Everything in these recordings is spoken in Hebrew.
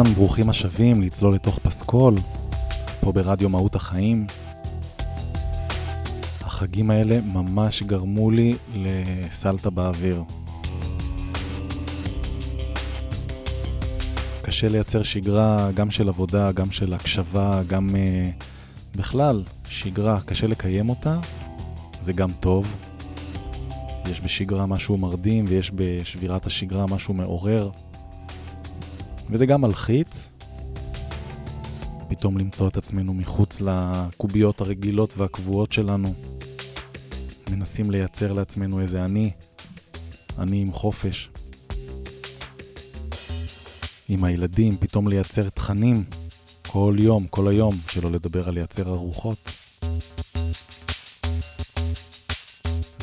אהלן, ברוכים השבים לצלול לתוך פסקול, פה ברדיו מהות החיים. החגים האלה ממש גרמו לי לסלטה באוויר. קשה לייצר שגרה גם של עבודה, גם של הקשבה, גם uh, בכלל, שגרה, קשה לקיים אותה, זה גם טוב. יש בשגרה משהו מרדים ויש בשבירת השגרה משהו מעורר. וזה גם מלחיץ, פתאום למצוא את עצמנו מחוץ לקוביות הרגילות והקבועות שלנו. מנסים לייצר לעצמנו איזה אני, אני עם חופש. עם הילדים, פתאום לייצר תכנים כל יום, כל היום, שלא לדבר על לייצר ארוחות.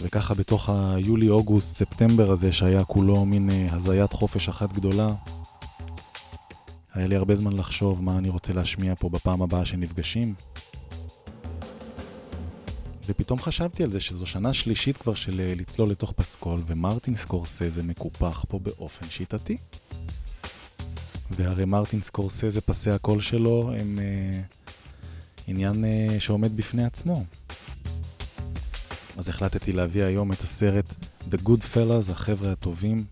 וככה בתוך היולי, אוגוסט, ספטמבר הזה, שהיה כולו מין אה, הזיית חופש אחת גדולה, היה לי הרבה זמן לחשוב מה אני רוצה להשמיע פה בפעם הבאה שנפגשים. ופתאום חשבתי על זה שזו שנה שלישית כבר של אה, לצלול לתוך פסקול, ומרטין סקורסזה מקופח פה באופן שיטתי. והרי מרטין סקורסזה, פסי הקול שלו, הם אה, עניין אה, שעומד בפני עצמו. אז החלטתי להביא היום את הסרט The Good Fellas, החבר'ה הטובים,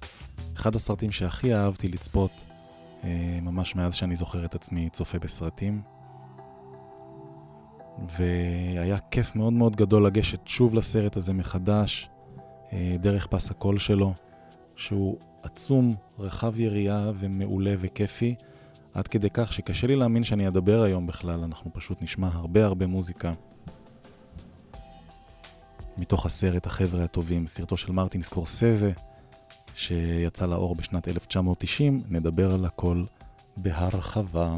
אחד הסרטים שהכי אהבתי לצפות ממש מאז שאני זוכר את עצמי צופה בסרטים. והיה כיף מאוד מאוד גדול לגשת שוב לסרט הזה מחדש, אה, דרך פס הקול שלו, שהוא עצום, רחב יריעה ומעולה וכיפי, עד כדי כך שקשה לי להאמין שאני אדבר היום בכלל, אנחנו פשוט נשמע הרבה הרבה מוזיקה. מתוך הסרט החבר'ה הטובים, סרטו של מרטין סקורסזה, שיצא לאור בשנת 1990, נדבר על הכל בהרחבה.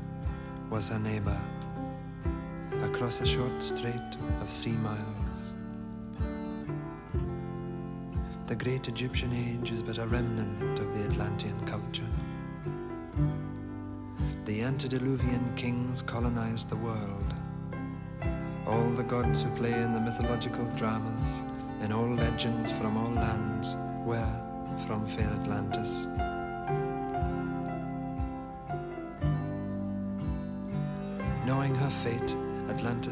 was her neighbor, across a short strait of sea miles. The great Egyptian age is but a remnant of the Atlantean culture. The antediluvian kings colonized the world. All the gods who play in the mythological dramas, in all legends from all lands, were from fair Atlantis.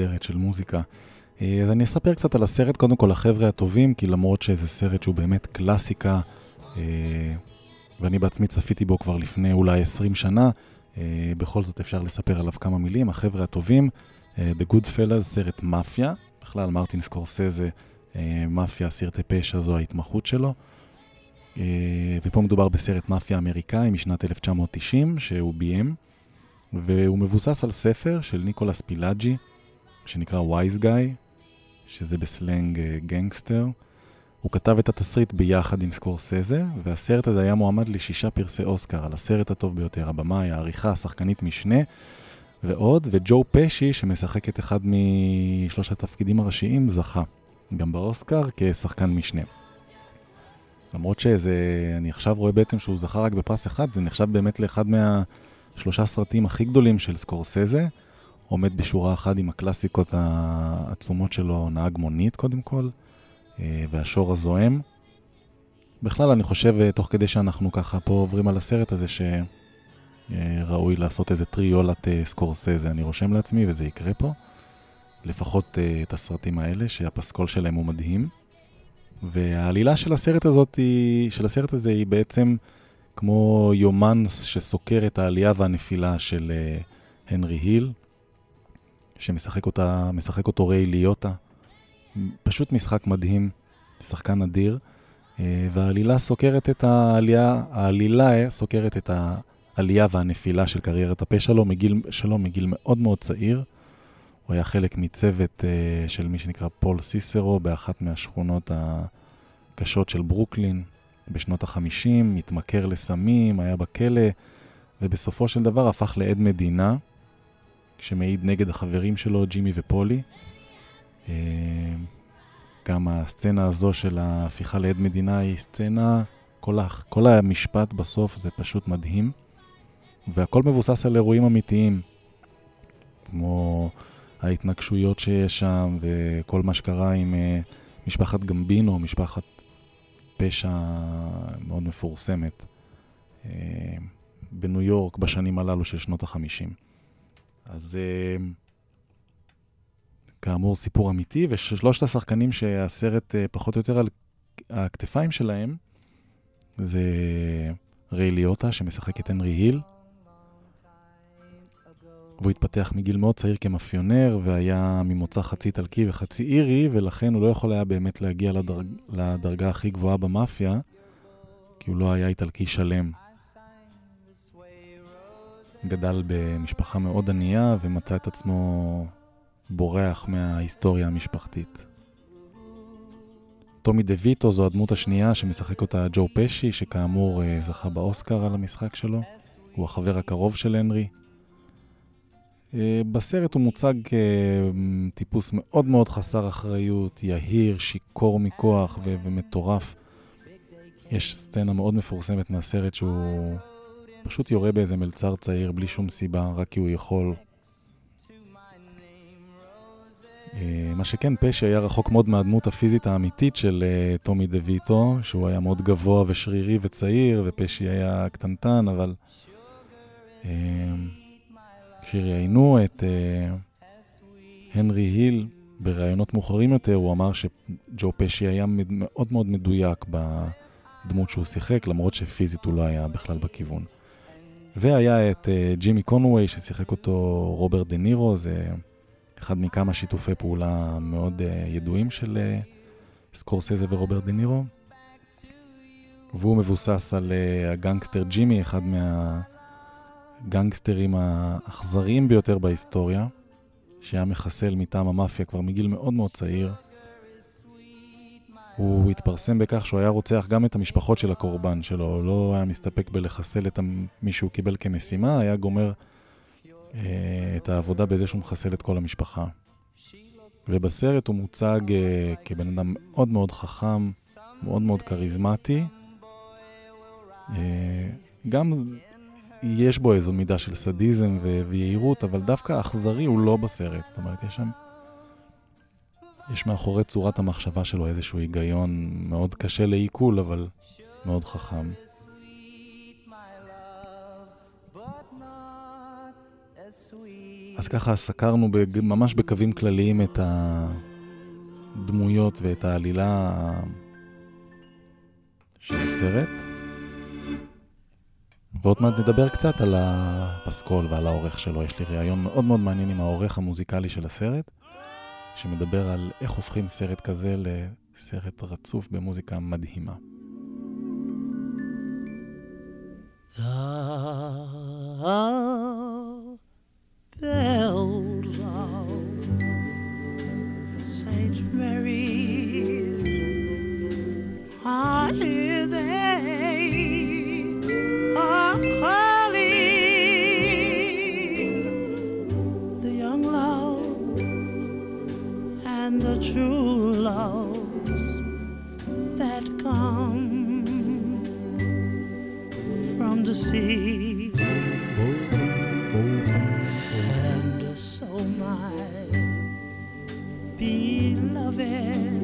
נהדרת של מוזיקה. אה, אז אני אספר קצת על הסרט, קודם כל החבר'ה הטובים, כי למרות שזה סרט שהוא באמת קלאסיקה, אה, ואני בעצמי צפיתי בו כבר לפני אולי 20 שנה, אה, בכל זאת אפשר לספר עליו כמה מילים. החבר'ה הטובים, The Good Fellas, סרט מאפיה, בכלל מרטין סקורסזה מאפיה, סרטי פשע, זו ההתמחות שלו. ופה מדובר בסרט מאפיה אמריקאי משנת 1990, שהוא ביים, והוא מבוסס על ספר של ניקולס פילאג'י, שנקרא Wiseguy, שזה בסלנג גנגסטר. הוא כתב את התסריט ביחד עם סקורסזה, והסרט הזה היה מועמד לשישה פרסי אוסקר על הסרט הטוב ביותר, הבמאי, העריכה, השחקנית משנה ועוד, וג'ו פשי, שמשחק את אחד משלושת התפקידים הראשיים, זכה גם באוסקר כשחקן משנה. למרות שזה, אני עכשיו רואה בעצם שהוא זכה רק בפרס אחד, זה נחשב באמת לאחד מהשלושה סרטים הכי גדולים של סקורסזה. עומד בשורה אחת עם הקלאסיקות העצומות שלו, נהג מונית קודם כל, אה, והשור הזוהם. בכלל, אני חושב, אה, תוך כדי שאנחנו ככה פה עוברים על הסרט הזה, שראוי לעשות איזה טריולת אה, סקורסזה. אני רושם לעצמי, וזה יקרה פה. לפחות את הסרטים האלה, שהפסקול שלהם הוא מדהים. והעלילה של הסרט הזאת, היא, של הסרט הזה היא בעצם כמו יומן שסוקר את העלייה והנפילה של הנרי היל, שמשחק אותה, אותו ריי ליוטה. פשוט משחק מדהים, שחקן אדיר. אה, והעלילה סוקרת את העלייה, העלילה סוקרת את העלייה והנפילה של קריירת הפה שלו מגיל, שלו מגיל מאוד מאוד צעיר. הוא היה חלק מצוות uh, של מי שנקרא פול סיסרו באחת מהשכונות הקשות של ברוקלין בשנות החמישים, מתמכר לסמים, היה בכלא, ובסופו של דבר הפך לעד מדינה. שמעיד נגד החברים שלו, ג'ימי ופולי. אה, גם הסצנה הזו של ההפיכה לעד מדינה היא סצנה, כל, כל המשפט בסוף זה פשוט מדהים. והכל מבוסס על אירועים אמיתיים, כמו ההתנגשויות שיש שם וכל מה שקרה עם uh, משפחת גמבינו, משפחת פשע מאוד מפורסמת uh, בניו יורק בשנים הללו של שנות החמישים. אז אה, כאמור, סיפור אמיתי, ושלושת השחקנים שהסרט אה, פחות או יותר על הכתפיים שלהם, זה ריי ליוטה, שמשחק את הנרי היל. והוא התפתח מגיל מאוד צעיר כמאפיונר, והיה ממוצא חצי איטלקי וחצי אירי, ולכן הוא לא יכול היה באמת להגיע לדרג... לדרגה הכי גבוהה במאפיה, כי הוא לא היה איטלקי שלם. גדל במשפחה מאוד ענייה ומצא את עצמו בורח מההיסטוריה המשפחתית. טומי דה ויטו זו הדמות השנייה שמשחק אותה ג'ו פשי, שכאמור אה, זכה באוסקר על המשחק שלו. הוא החבר הקרוב של הנרי. אה, בסרט הוא מוצג כטיפוס מאוד מאוד חסר אחריות, יהיר, שיכור מכוח ו- ומטורף. יש סצנה מאוד מפורסמת מהסרט שהוא פשוט יורה באיזה מלצר צעיר בלי שום סיבה, רק כי הוא יכול. אה, מה שכן, פשע היה רחוק מאוד מהדמות הפיזית האמיתית של uh, טומי דה ויטו, שהוא היה מאוד גבוה ושרירי וצעיר, ופשי היה קטנטן, אבל כשראיינו את uh, הנרי היל בראיונות מאוחרים יותר, הוא אמר שג'ו פשי היה מאוד מאוד מדויק בדמות שהוא שיחק, למרות שפיזית הוא לא היה בכלל בכיוון. והיה את uh, ג'ימי קונווי ששיחק אותו רוברט דה נירו, זה אחד מכמה שיתופי פעולה מאוד uh, ידועים של uh, סקורסזה ורוברט דה נירו. והוא מבוסס על הגנגסטר ג'ימי, אחד מהגנגסטרים האכזריים ביותר בהיסטוריה, שהיה מחסל מטעם המאפיה כבר מגיל מאוד מאוד צעיר. הוא התפרסם בכך שהוא היה רוצח גם את המשפחות של הקורבן שלו, לא היה מסתפק בלחסל את מי שהוא קיבל כמשימה, היה גומר אה, את העבודה בזה שהוא מחסל את כל המשפחה. ובסרט הוא מוצג אה, כבן אדם מאוד מאוד חכם, מאוד מאוד כריזמטי. אה, גם יש בו איזו מידה של סדיזם ויהירות, אבל דווקא אכזרי הוא לא בסרט. זאת אומרת, יש שם... יש מאחורי צורת המחשבה שלו איזשהו היגיון מאוד קשה לעיכול, אבל מאוד חכם. אז ככה סקרנו ממש בקווים כלליים את הדמויות ואת העלילה של הסרט. ועוד מעט נדבר קצת על הפסקול ועל העורך שלו. יש לי ראיון מאוד מאוד מעניין עם העורך המוזיקלי של הסרט. שמדבר על איך הופכים סרט כזה סרט רצוף במוזיקה מדהימה. The true loves that come from the sea. And so my beloved,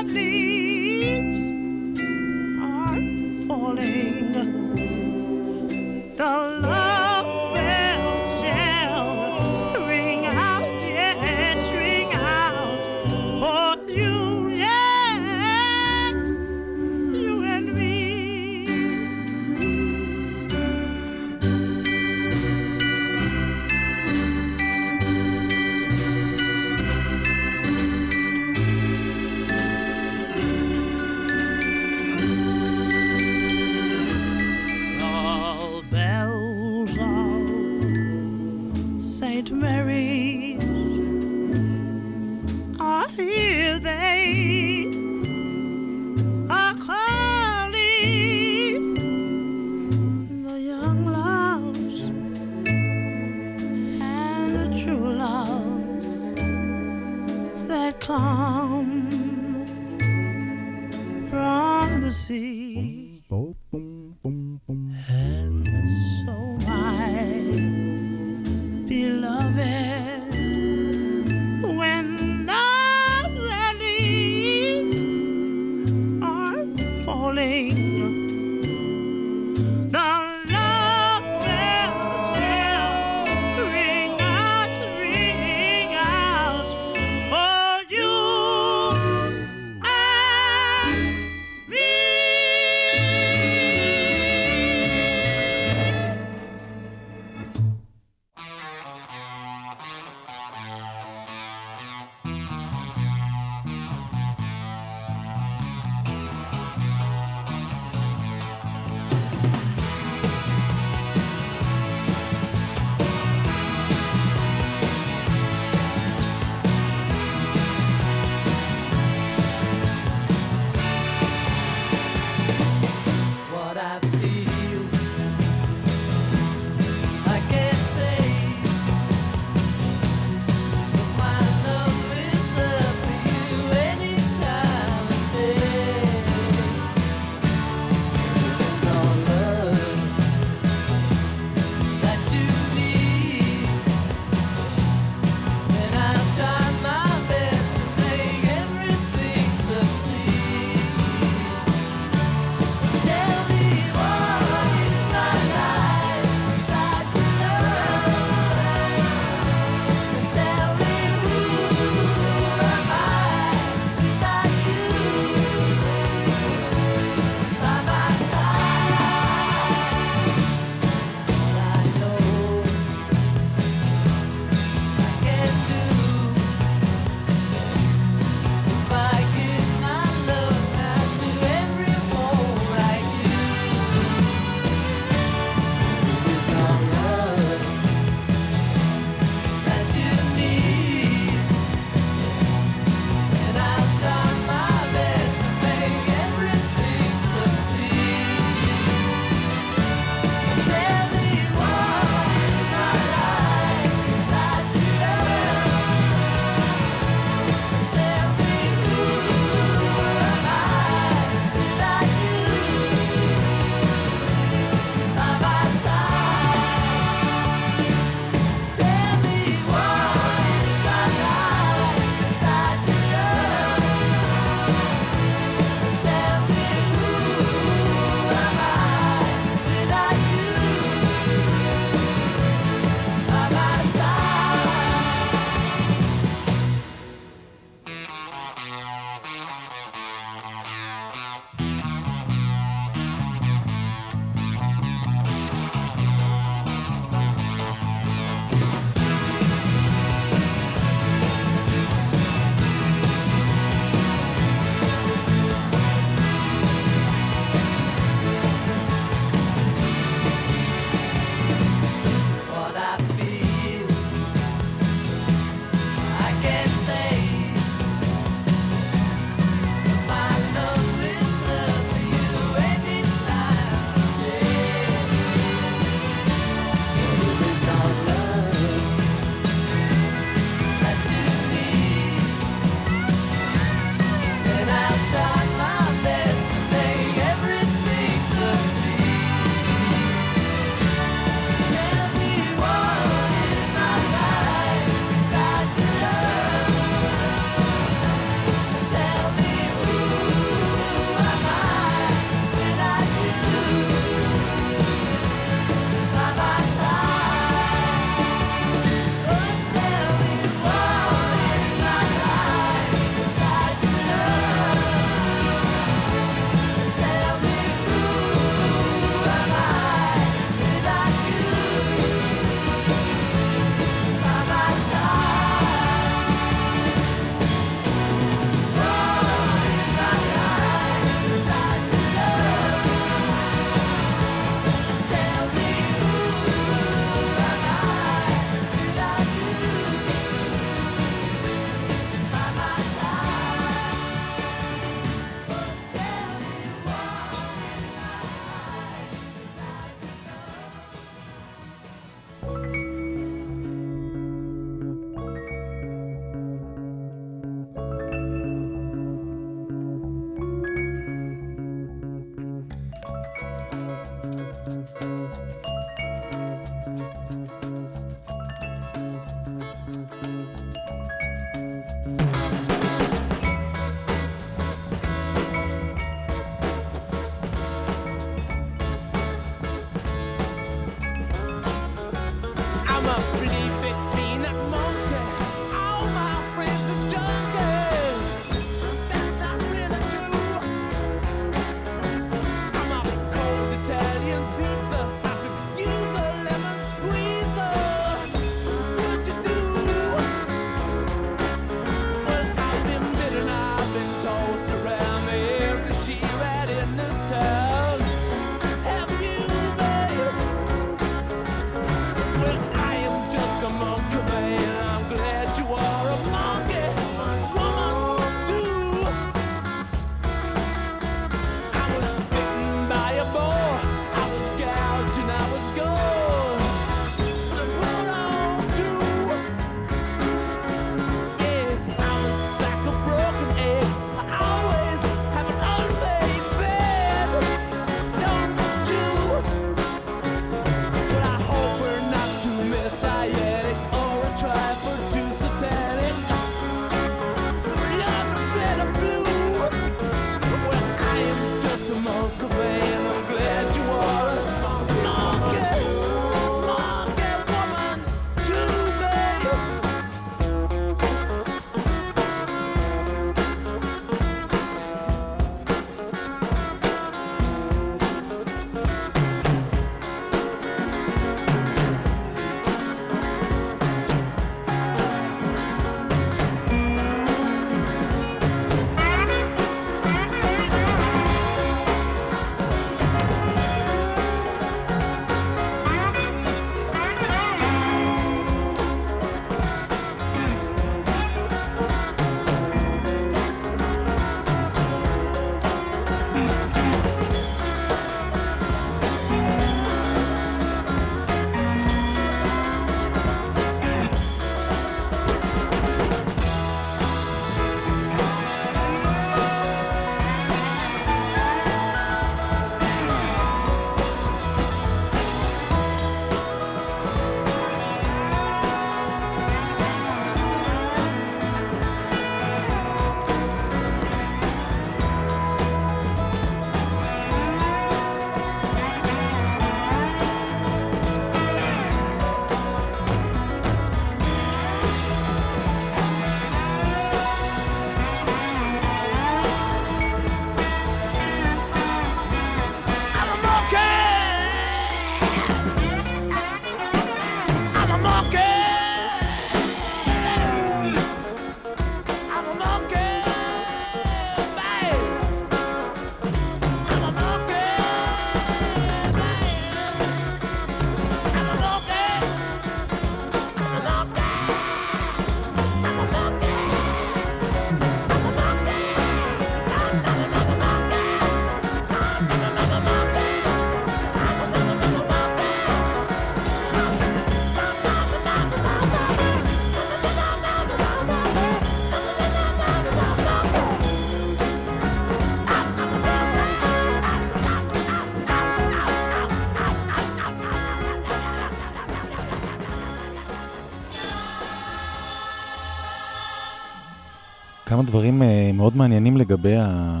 דברים אה, מאוד מעניינים לגבי אה,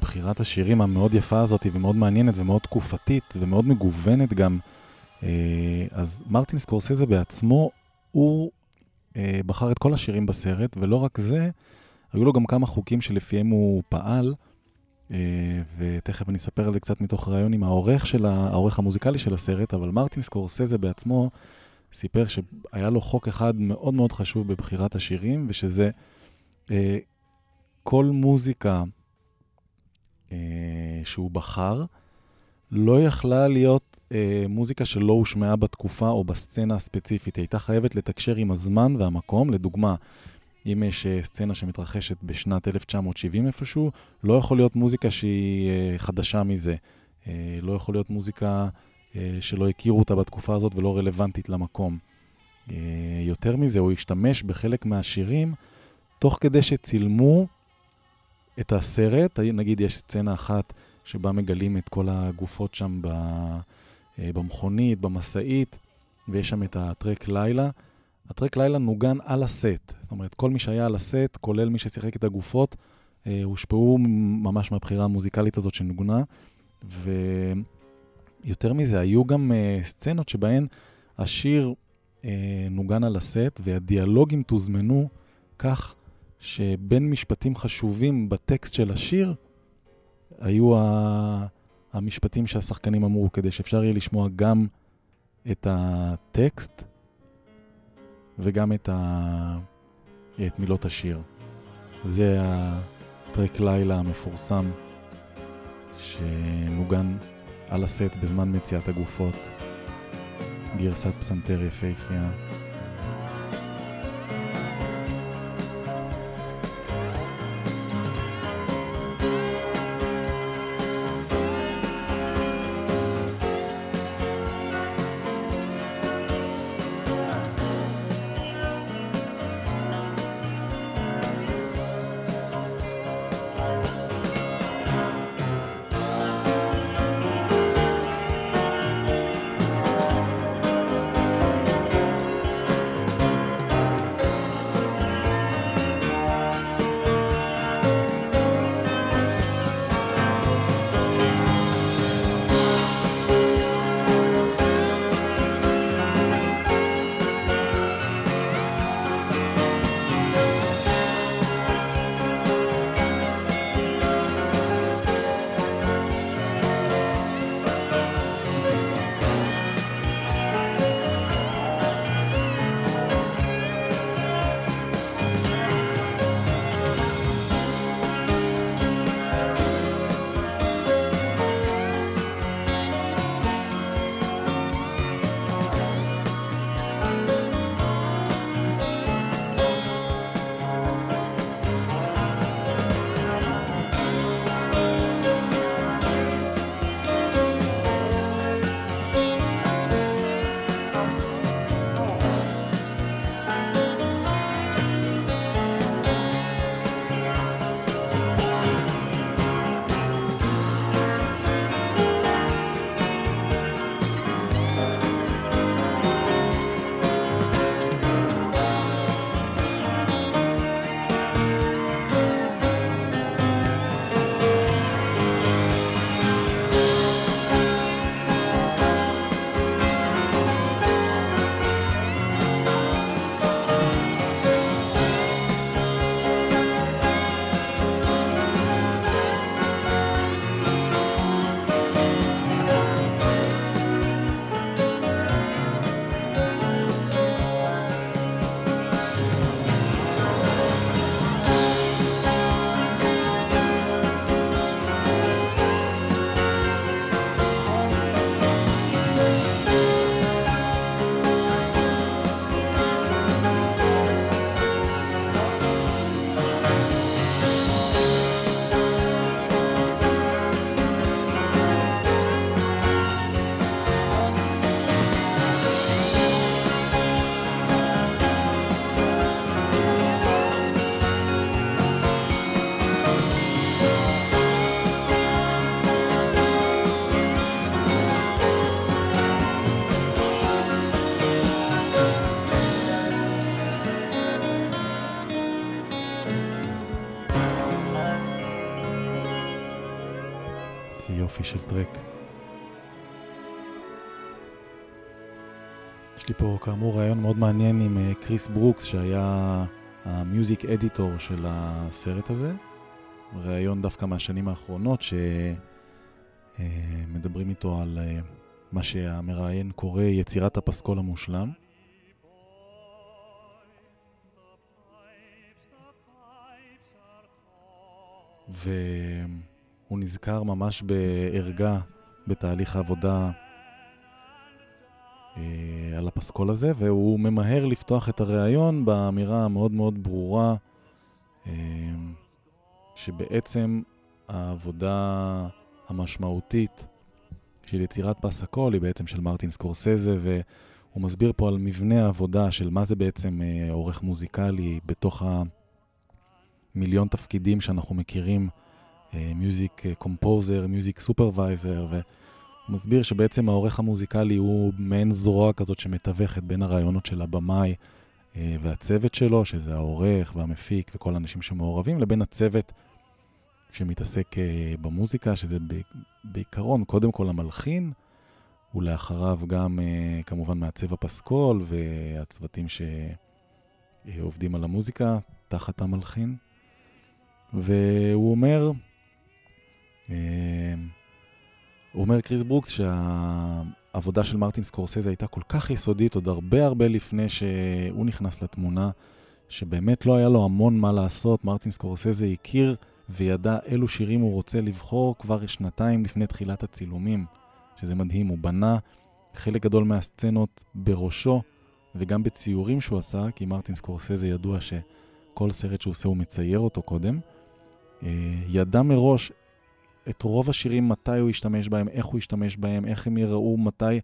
בחירת השירים המאוד יפה הזאת ומאוד מעניינת ומאוד תקופתית ומאוד מגוונת גם. אה, אז מרטין סקורסזה בעצמו, הוא בחר את כל השירים בסרט, ולא רק זה, היו לו גם כמה חוקים שלפיהם הוא פעל, ותכף אני אספר על זה קצת מתוך ראיון עם העורך, של העורך המוזיקלי של הסרט, אבל מרטין סקורסזה בעצמו סיפר שהיה לו חוק אחד מאוד מאוד חשוב בבחירת השירים, ושזה אה, כל מוזיקה אה, שהוא בחר, לא יכלה להיות אה, מוזיקה שלא הושמעה בתקופה או בסצנה הספציפית. היא הייתה חייבת לתקשר עם הזמן והמקום. לדוגמה, אם יש אה, סצנה שמתרחשת בשנת 1970 איפשהו, לא יכול להיות מוזיקה שהיא אה, חדשה מזה. אה, לא יכול להיות מוזיקה שלא הכירו אותה בתקופה הזאת ולא רלוונטית למקום. אה, יותר מזה, הוא השתמש בחלק מהשירים תוך כדי שצילמו את הסרט, נגיד יש סצנה אחת שבה מגלים את כל הגופות שם אה, במכונית, במשאית, ויש שם את הטרק לילה. הטרק לילה נוגן על הסט, זאת אומרת, כל מי שהיה על הסט, כולל מי ששיחק את הגופות, אה, הושפעו ממש מהבחירה המוזיקלית הזאת שנוגנה, ויותר מזה, היו גם אה, סצנות שבהן השיר אה, נוגן על הסט, והדיאלוגים תוזמנו כך שבין משפטים חשובים בטקסט של השיר, היו ה... המשפטים שהשחקנים אמרו, כדי שאפשר יהיה לשמוע גם את הטקסט וגם את, ה... את מילות השיר. זה הטרק לילה המפורסם שנוגן על הסט בזמן מציאת הגופות. גרסת פסנתר יפהפייה. לי פה כאמור רעיון מאוד מעניין עם אה, קריס ברוקס שהיה המיוזיק אדיטור של הסרט הזה. ראיון דווקא מהשנים האחרונות שמדברים איתו על אה, מה שהמראיין קורא יצירת הפסקול המושלם. והוא נזכר ממש בערגה בתהליך העבודה אה, על הפסקול הזה, והוא ממהר לפתוח את הריאיון באמירה המאוד מאוד ברורה, אה, שבעצם העבודה המשמעותית של יצירת פסקול היא בעצם של מרטין סקורסזה, והוא מסביר פה על מבנה העבודה של מה זה בעצם אה, עורך מוזיקלי בתוך המיליון תפקידים שאנחנו מכירים music composer, music supervisor, והוא מסביר שבעצם העורך המוזיקלי הוא מעין זרוע כזאת שמתווכת בין הרעיונות של הבמאי אה, והצוות שלו, שזה העורך והמפיק וכל האנשים שמעורבים, לבין הצוות שמתעסק אה, במוזיקה, שזה בעיקרון קודם כל המלחין, ולאחריו גם אה, כמובן מעצב הפסקול והצוותים שעובדים על המוזיקה תחת המלחין. והוא אומר, הוא אומר קריס ברוקס שהעבודה של מרטין סקורסזה הייתה כל כך יסודית עוד הרבה הרבה לפני שהוא נכנס לתמונה, שבאמת לא היה לו המון מה לעשות. מרטין סקורסזה הכיר וידע אילו שירים הוא רוצה לבחור כבר שנתיים לפני תחילת הצילומים, שזה מדהים. הוא בנה חלק גדול מהסצנות בראשו וגם בציורים שהוא עשה, כי מרטין סקורסזה ידוע שכל סרט שהוא עושה הוא מצייר אותו קודם. אה, ידע מראש את רוב השירים, מתי הוא ישתמש בהם, איך הוא ישתמש בהם, איך הם יראו, מתי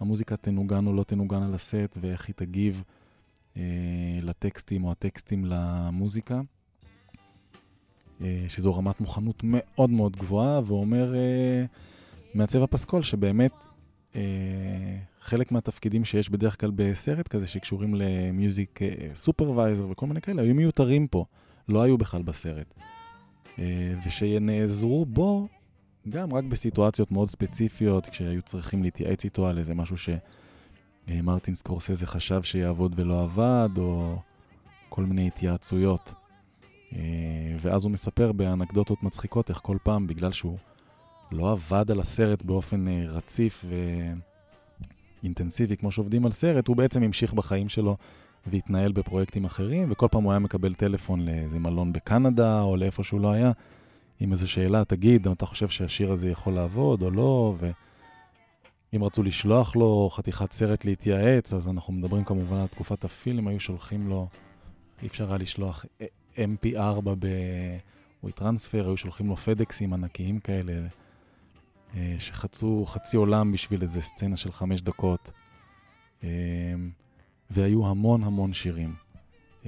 המוזיקה תנוגן או לא תנוגן על הסט, ואיך היא תגיב אה, לטקסטים או הטקסטים למוזיקה. אה, שזו רמת מוכנות מאוד מאוד גבוהה, והוא אומר, אה, מעצב הפסקול, שבאמת אה, חלק מהתפקידים שיש בדרך כלל בסרט כזה, שקשורים למיוזיק אה, סופרוויזר וכל מיני כאלה, היו מיותרים פה, לא היו בכלל בסרט. אה, ושנעזרו בו גם רק בסיטואציות מאוד ספציפיות, כשהיו צריכים להתייעץ איתו על איזה משהו שמרטין סקורסזה חשב שיעבוד ולא עבד, או כל מיני התייעצויות. אה, ואז הוא מספר באנקדוטות מצחיקות איך כל פעם, בגלל שהוא לא עבד על הסרט באופן אה, רציף ואינטנסיבי כמו שעובדים על סרט, הוא בעצם המשיך בחיים שלו והתנהל בפרויקטים אחרים, וכל פעם הוא היה מקבל טלפון לאיזה מלון בקנדה, או לאיפה שהוא לא היה, עם איזו שאלה, תגיד, אתה חושב שהשיר הזה יכול לעבוד או לא, ואם רצו לשלוח לו חתיכת סרט להתייעץ, אז אנחנו מדברים כמובן על תקופת הפילם, היו שולחים לו, אי אפשר היה לשלוח mp4 בוויטרנספר, היו שולחים לו פדקסים ענקיים כאלה, אה, שחצו חצי עולם בשביל איזה סצנה של חמש דקות. אה, והיו המון המון שירים. Uh,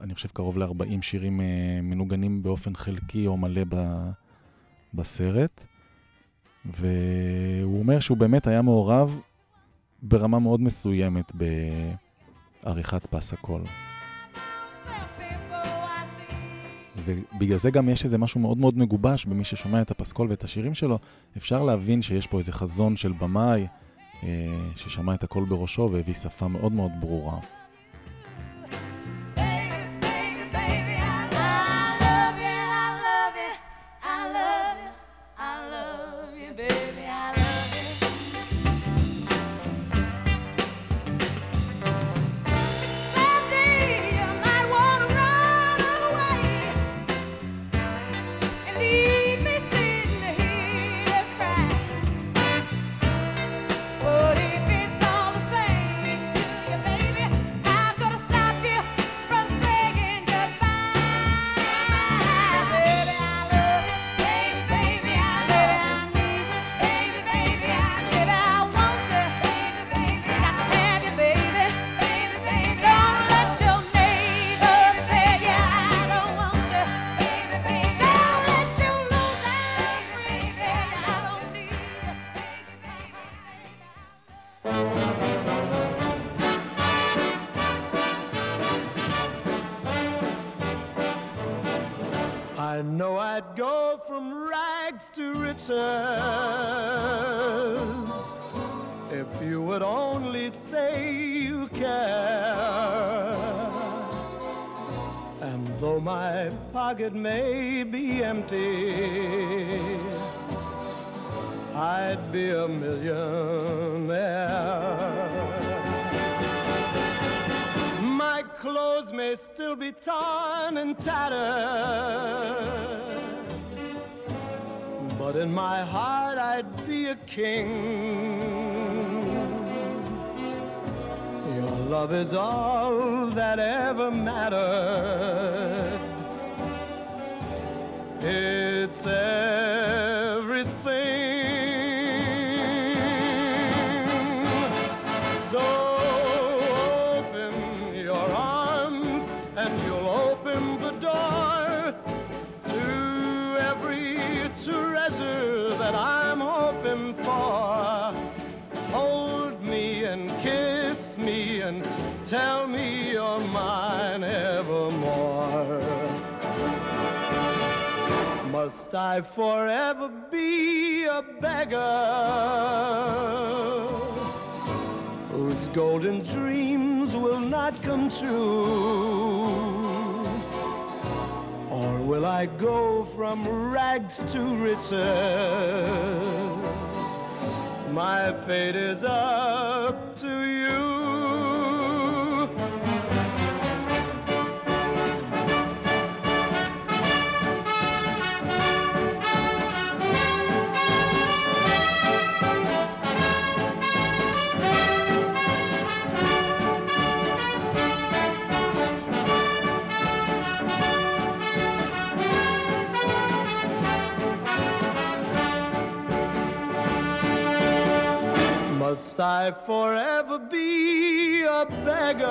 אני חושב קרוב ל-40 שירים uh, מנוגנים באופן חלקי או מלא ב- בסרט. והוא אומר שהוא באמת היה מעורב ברמה מאוד מסוימת בעריכת פס הקול. ובגלל זה גם יש איזה משהו מאוד מאוד מגובש במי ששומע את הפסקול ואת השירים שלו. אפשר להבין שיש פה איזה חזון של במאי, אה, ששמע את הכל בראשו והביא שפה מאוד מאוד ברורה. Tattered, but in my heart I'd be a king. Your love is all that ever mattered. It's everything. that I'm hoping for. Hold me and kiss me and tell me you're mine evermore. Must I forever be a beggar whose golden dreams will not come true? Or will I go from rags to riches? My fate is up to Must I forever be a beggar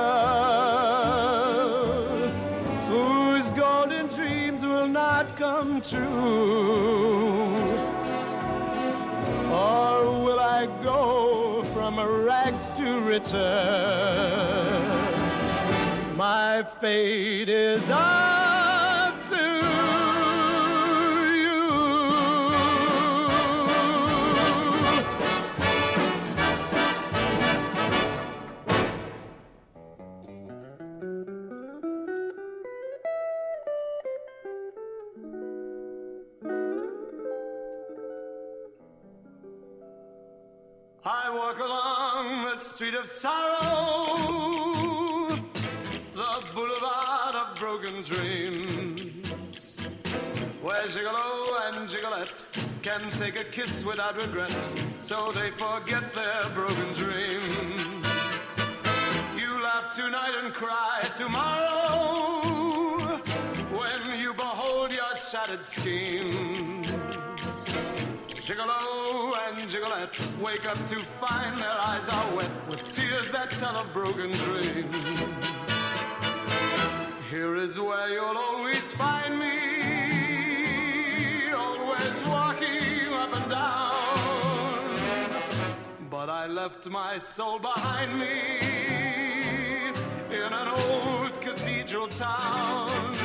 whose golden dreams will not come true? Or will I go from rags to riches? My fate is up walk along the street of sorrow, the boulevard of broken dreams, where Gigolo and Gigolette can take a kiss without regret, so they forget their broken dreams. You laugh tonight and cry tomorrow when you behold your shattered schemes. Gigolo and Gigolette wake up to find their eyes are wet with tears that tell of broken dreams. Here is where you'll always find me, always walking up and down. But I left my soul behind me in an old cathedral town.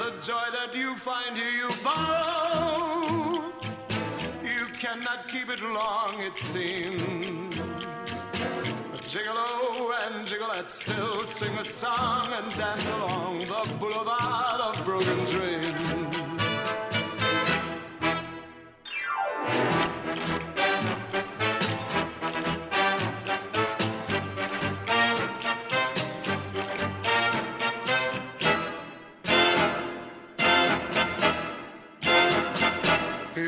The joy that you find here you borrow. Cannot keep it long, it seems. Gigolo and Gigolette still sing a song and dance along the boulevard of broken dreams.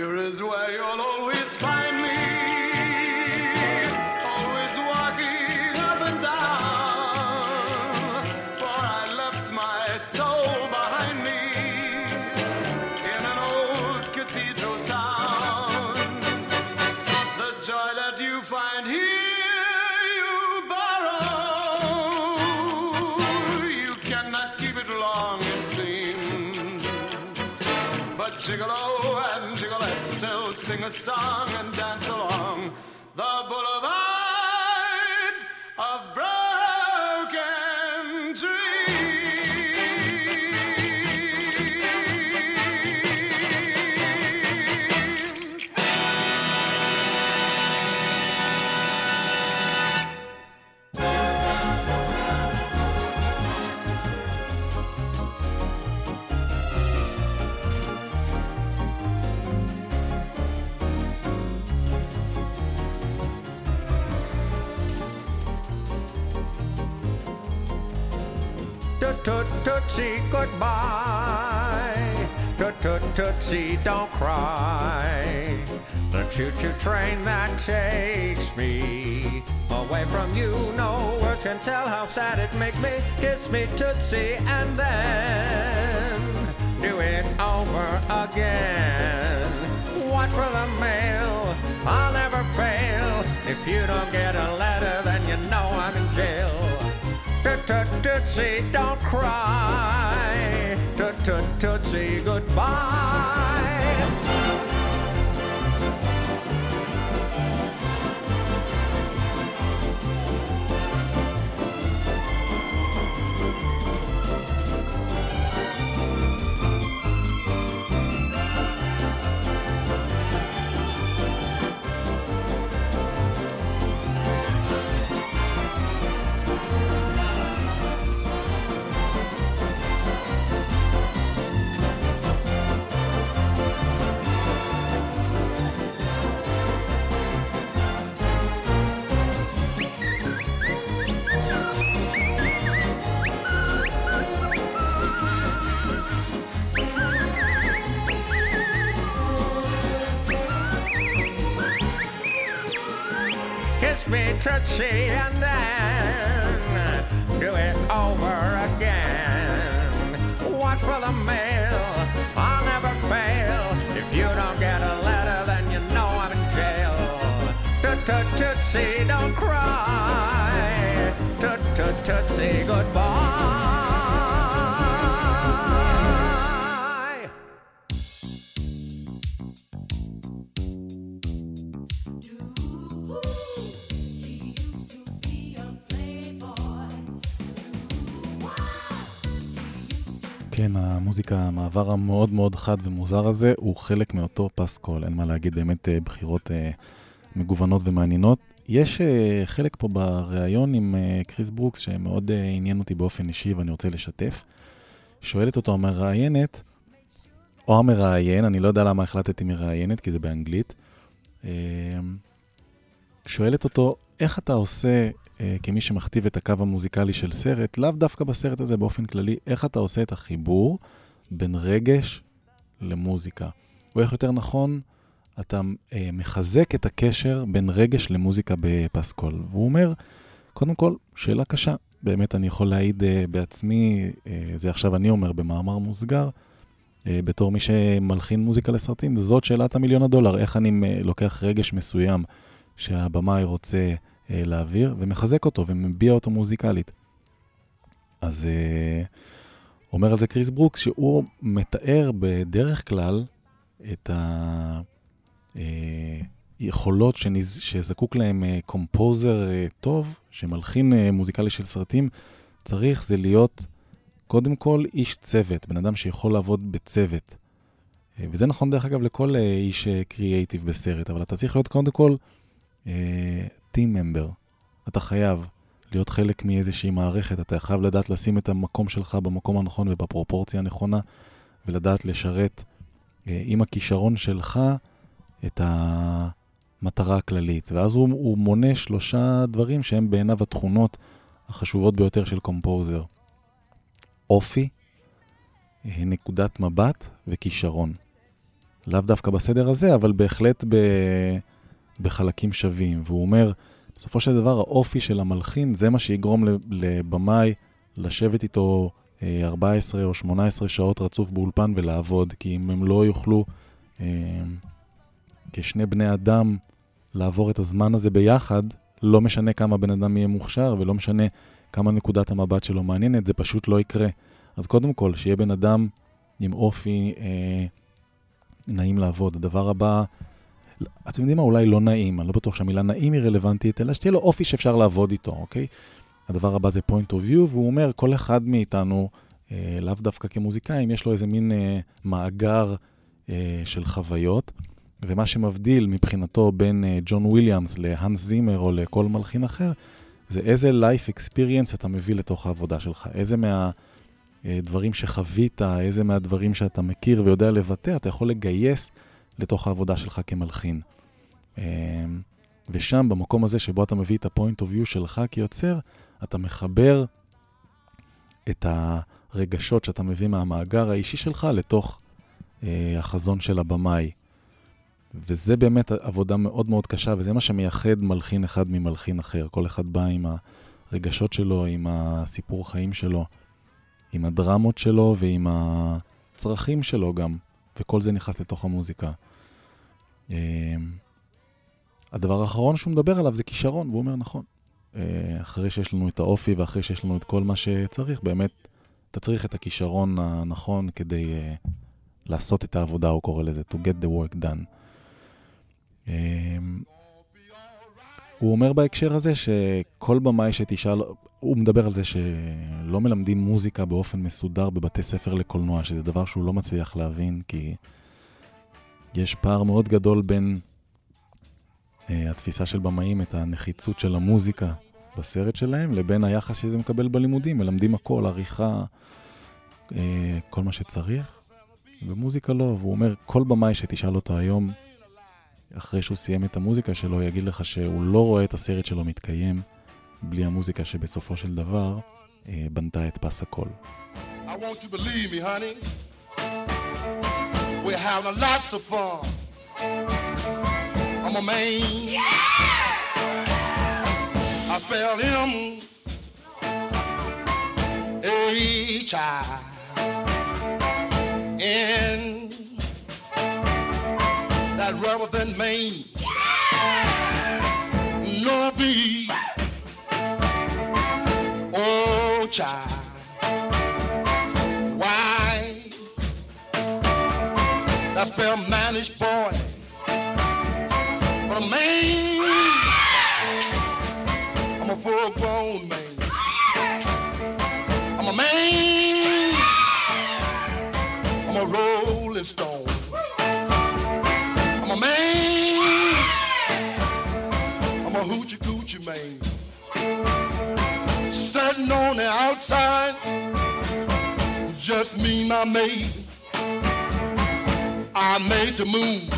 Here is where you'll always and Gigolette still sing a song and dance along the boulevard tootsie goodbye. Toot toot tootsie don't cry. The choo choo train that takes me away from you. No words can tell how sad it makes me. Kiss me tootsie and then do it over again. Watch for the mail. I'll never fail. If you don't get a letter, then you know I'm in jail. Tootsie, don't cry. Tootsie, goodbye. Tootsie and then do it over again. Watch for the mail, I'll never fail. If you don't get a letter, then you know I'm in jail. Toot toot tootsie, don't cry. Toot toot tootsie, goodbye. כן, המוזיקה, המעבר המאוד מאוד חד ומוזר הזה, הוא חלק מאותו פסקול, אין מה להגיד, באמת אה, בחירות אה, מגוונות ומעניינות. יש אה, חלק פה בריאיון עם אה, קריס ברוקס שמאוד אה, עניין אותי באופן אישי ואני רוצה לשתף. שואלת אותו המראיינת, או המראיין, אני לא יודע למה החלטתי מראיינת, כי זה באנגלית. אה, שואלת אותו, איך אתה עושה, כמי שמכתיב את הקו המוזיקלי של סרט, לאו דווקא בסרט הזה באופן כללי, איך אתה עושה את החיבור בין רגש למוזיקה? או איך יותר נכון, אתה אה, מחזק את הקשר בין רגש למוזיקה בפסקול. והוא אומר, קודם כל, שאלה קשה. באמת, אני יכול להעיד אה, בעצמי, אה, זה עכשיו אני אומר במאמר מוסגר, אה, בתור מי שמלחין מוזיקה לסרטים, זאת שאלת המיליון הדולר, איך אני אה, לוקח רגש מסוים שהבמאי רוצה אה, להעביר, ומחזק אותו ומביע אותו מוזיקלית. אז אה, אומר על זה קריס ברוקס, שהוא מתאר בדרך כלל את היכולות שניז... שזקוק להם אה, קומפוזר אה, טוב, שמלחין אה, מוזיקלי של סרטים, צריך זה להיות קודם כל איש צוות, בן אדם שיכול לעבוד בצוות. אה, וזה נכון דרך אגב לכל אה, איש קריאייטיב בסרט, אבל אתה צריך להיות קודם כל טים ממבר. אתה חייב להיות חלק מאיזושהי מערכת, אתה חייב לדעת לשים את המקום שלך במקום הנכון ובפרופורציה הנכונה, ולדעת לשרת אה, עם הכישרון שלך את המטרה הכללית. ואז הוא, הוא מונה שלושה דברים שהם בעיניו התכונות החשובות ביותר של קומפוזר. אופי, אה, נקודת מבט וכישרון. לאו דווקא בסדר הזה, אבל בהחלט ב... בחלקים שווים. והוא אומר, בסופו של דבר האופי של המלחין זה מה שיגרום לבמאי לשבת איתו 14 או 18 שעות רצוף באולפן ולעבוד, כי אם הם לא יוכלו אה, כשני בני אדם לעבור את הזמן הזה ביחד, לא משנה כמה בן אדם יהיה מוכשר ולא משנה כמה נקודת המבט שלו מעניינת, זה פשוט לא יקרה. אז קודם כל, שיהיה בן אדם עם אופי אה, נעים לעבוד. הדבר הבא, אתם יודעים מה? אולי לא נעים, אני לא בטוח שהמילה נעים היא רלוונטית, אלא שתהיה לו אופי שאפשר לעבוד איתו, אוקיי? הדבר הבא זה point of view, והוא אומר, כל אחד מאיתנו, אה, לאו דווקא כמוזיקאים, יש לו איזה מין אה, מאגר אה, של חוויות, ומה שמבדיל מבחינתו בין אה, ג'ון וויליאמס להאנס זימר או לכל מלחין אחר, זה איזה life experience אתה מביא לתוך העבודה שלך, איזה מהדברים שחווית, איזה מהדברים שאתה מכיר ויודע לבטא, אתה יכול לגייס לתוך העבודה שלך כמלחין. אמ, ושם, במקום הזה שבו אתה מביא את ה-point of view שלך כיוצר, אתה מחבר את הרגשות שאתה מביא מהמאגר האישי שלך לתוך אה, החזון של הבמאי. וזה באמת עבודה מאוד מאוד קשה, וזה מה שמייחד מלחין אחד ממלחין אחר. כל אחד בא עם הרגשות שלו, עם הסיפור חיים שלו, עם הדרמות שלו ועם הצרכים שלו גם. וכל זה נכנס לתוך המוזיקה. אה, הדבר האחרון שהוא מדבר עליו זה כישרון, והוא אומר נכון. אה, אחרי שיש לנו את האופי ואחרי שיש לנו את כל מה שצריך, באמת, אתה צריך את הכישרון הנכון כדי uh, לעשות את העבודה, הוא קורא לזה, to get the work done. Um, הוא אומר בהקשר הזה שכל במאי שתשאל, הוא מדבר על זה שלא מלמדים מוזיקה באופן מסודר בבתי ספר לקולנוע, שזה דבר שהוא לא מצליח להבין, כי יש פער מאוד גדול בין uh, התפיסה של במאים, את הנחיצות של המוזיקה בסרט שלהם, לבין היחס שזה מקבל בלימודים. מלמדים הכל, עריכה, uh, כל מה שצריך, ומוזיקה לא. והוא אומר, כל במאי שתשאל אותו היום, אחרי שהוא סיים את המוזיקה שלו, יגיד לך שהוא לא רואה את הסרט שלו מתקיים בלי המוזיקה שבסופו של דבר אה, בנתה את פס הקול. I want you to believe me, honey. We're having lots of fun. I'm a man. I spell him H I N that rather than Maine. No B Oh child. Why? That spell managed boy But a man I'm a full grown man. I'm a man. I'm a rolling stone hoochie coochie man. Sitting on the outside Just me my maid I made the move.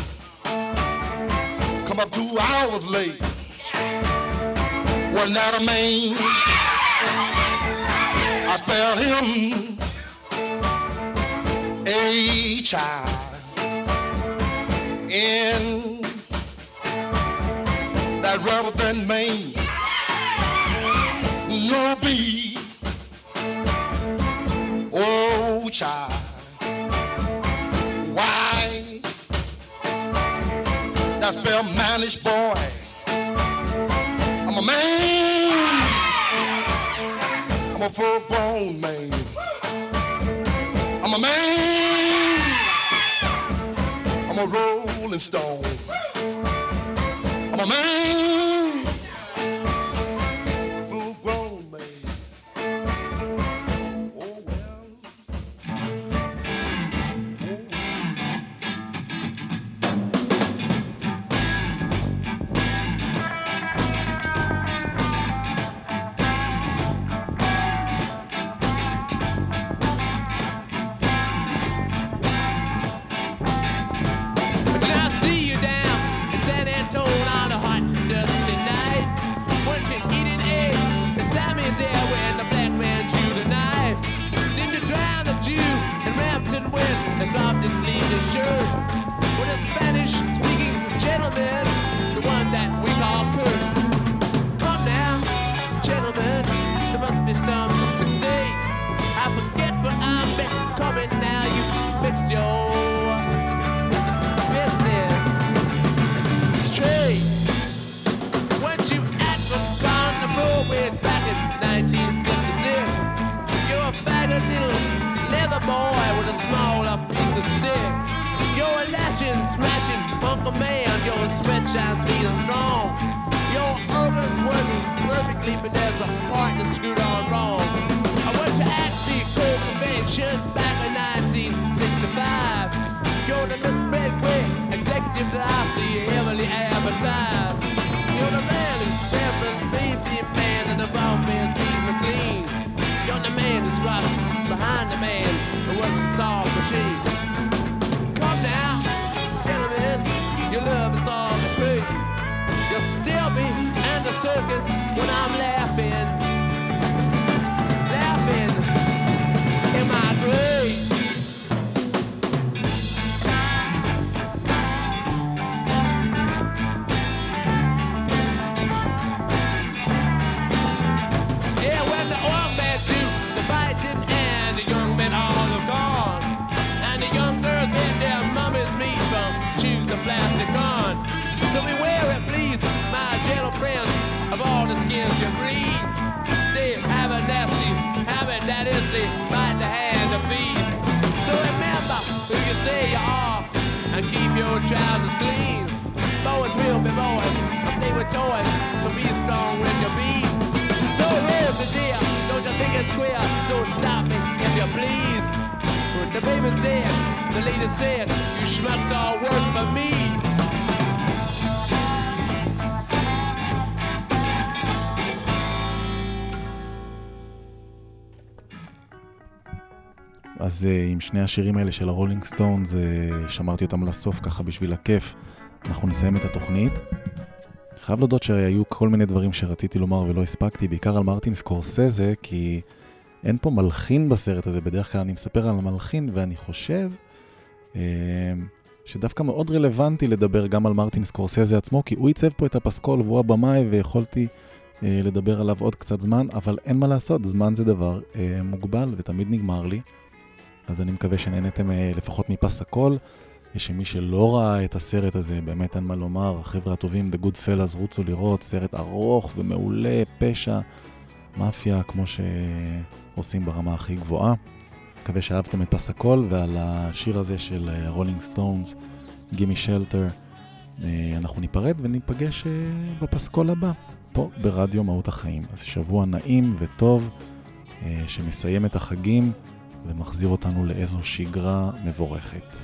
Come up two hours late. Wasn't that a man I spelled him H I N that rather than Maine. No B. Oh, child. Why? That spell managed boy. I'm a man. I'm a full grown man. I'm a man. I'm a rolling stone. Come man. Shirt? With a Spanish-speaking gentleman, the one that we call Kurt. Come now, gentlemen, there must be some mistake. I forget what I'm coming now. You fixed your business straight. Weren't you at the carnival back in 1956? You're a faggot little leather boy with a smaller piece of stick. A lashing, smashing funky man. Your sweat shines and strong. Your organs working perfectly, but there's a part that's screwed on wrong. I went to at the Cold Convention back in 1965. You're the Miss Bedway executive that I see heavily advertised. You're the man who's stepping, baby man, and the bomb man, McLean. You're the man who's right behind the man who works the saw machine. Still be in the circus when I'm laughing your trousers clean. Boys will be boys, and play with toys, so be strong when you be. So here's the deal, don't you think it's queer? So stop me if you please. The baby's dead, the lady said, you schmucks all work for me. אז uh, עם שני השירים האלה של ה Rolling Stones, uh, שמרתי אותם לסוף ככה בשביל הכיף. אנחנו נסיים את התוכנית. חייב להודות שהיו כל מיני דברים שרציתי לומר ולא הספקתי, בעיקר על מרטין סקורסזה, כי אין פה מלחין בסרט הזה, בדרך כלל אני מספר על המלחין, ואני חושב uh, שדווקא מאוד רלוונטי לדבר גם על מרטין סקורסזה עצמו, כי הוא עיצב פה את הפסקול והוא הבמאי, ויכולתי אה, לדבר עליו עוד קצת זמן, אבל אין מה לעשות, זמן זה דבר אה, מוגבל ותמיד נגמר לי. אז אני מקווה שנהנתם אה, לפחות מהפסקול, ושמי שלא ראה את הסרט הזה, באמת אין מה לומר, החבר'ה הטובים, The Goodfellas, רוצו לראות, סרט ארוך ומעולה, פשע, מאפיה, כמו שעושים ברמה הכי גבוהה. מקווה שאהבתם את הפסקול, ועל השיר הזה של Rolling Stones, Gimme Shelter, אנחנו ניפרד וניפגש אה, בפסקול הבא, פה ברדיו מהות החיים. אז שבוע נעים וטוב, אה, שמסיים את החגים ומחזיר אותנו לאיזו שגרה מבורכת.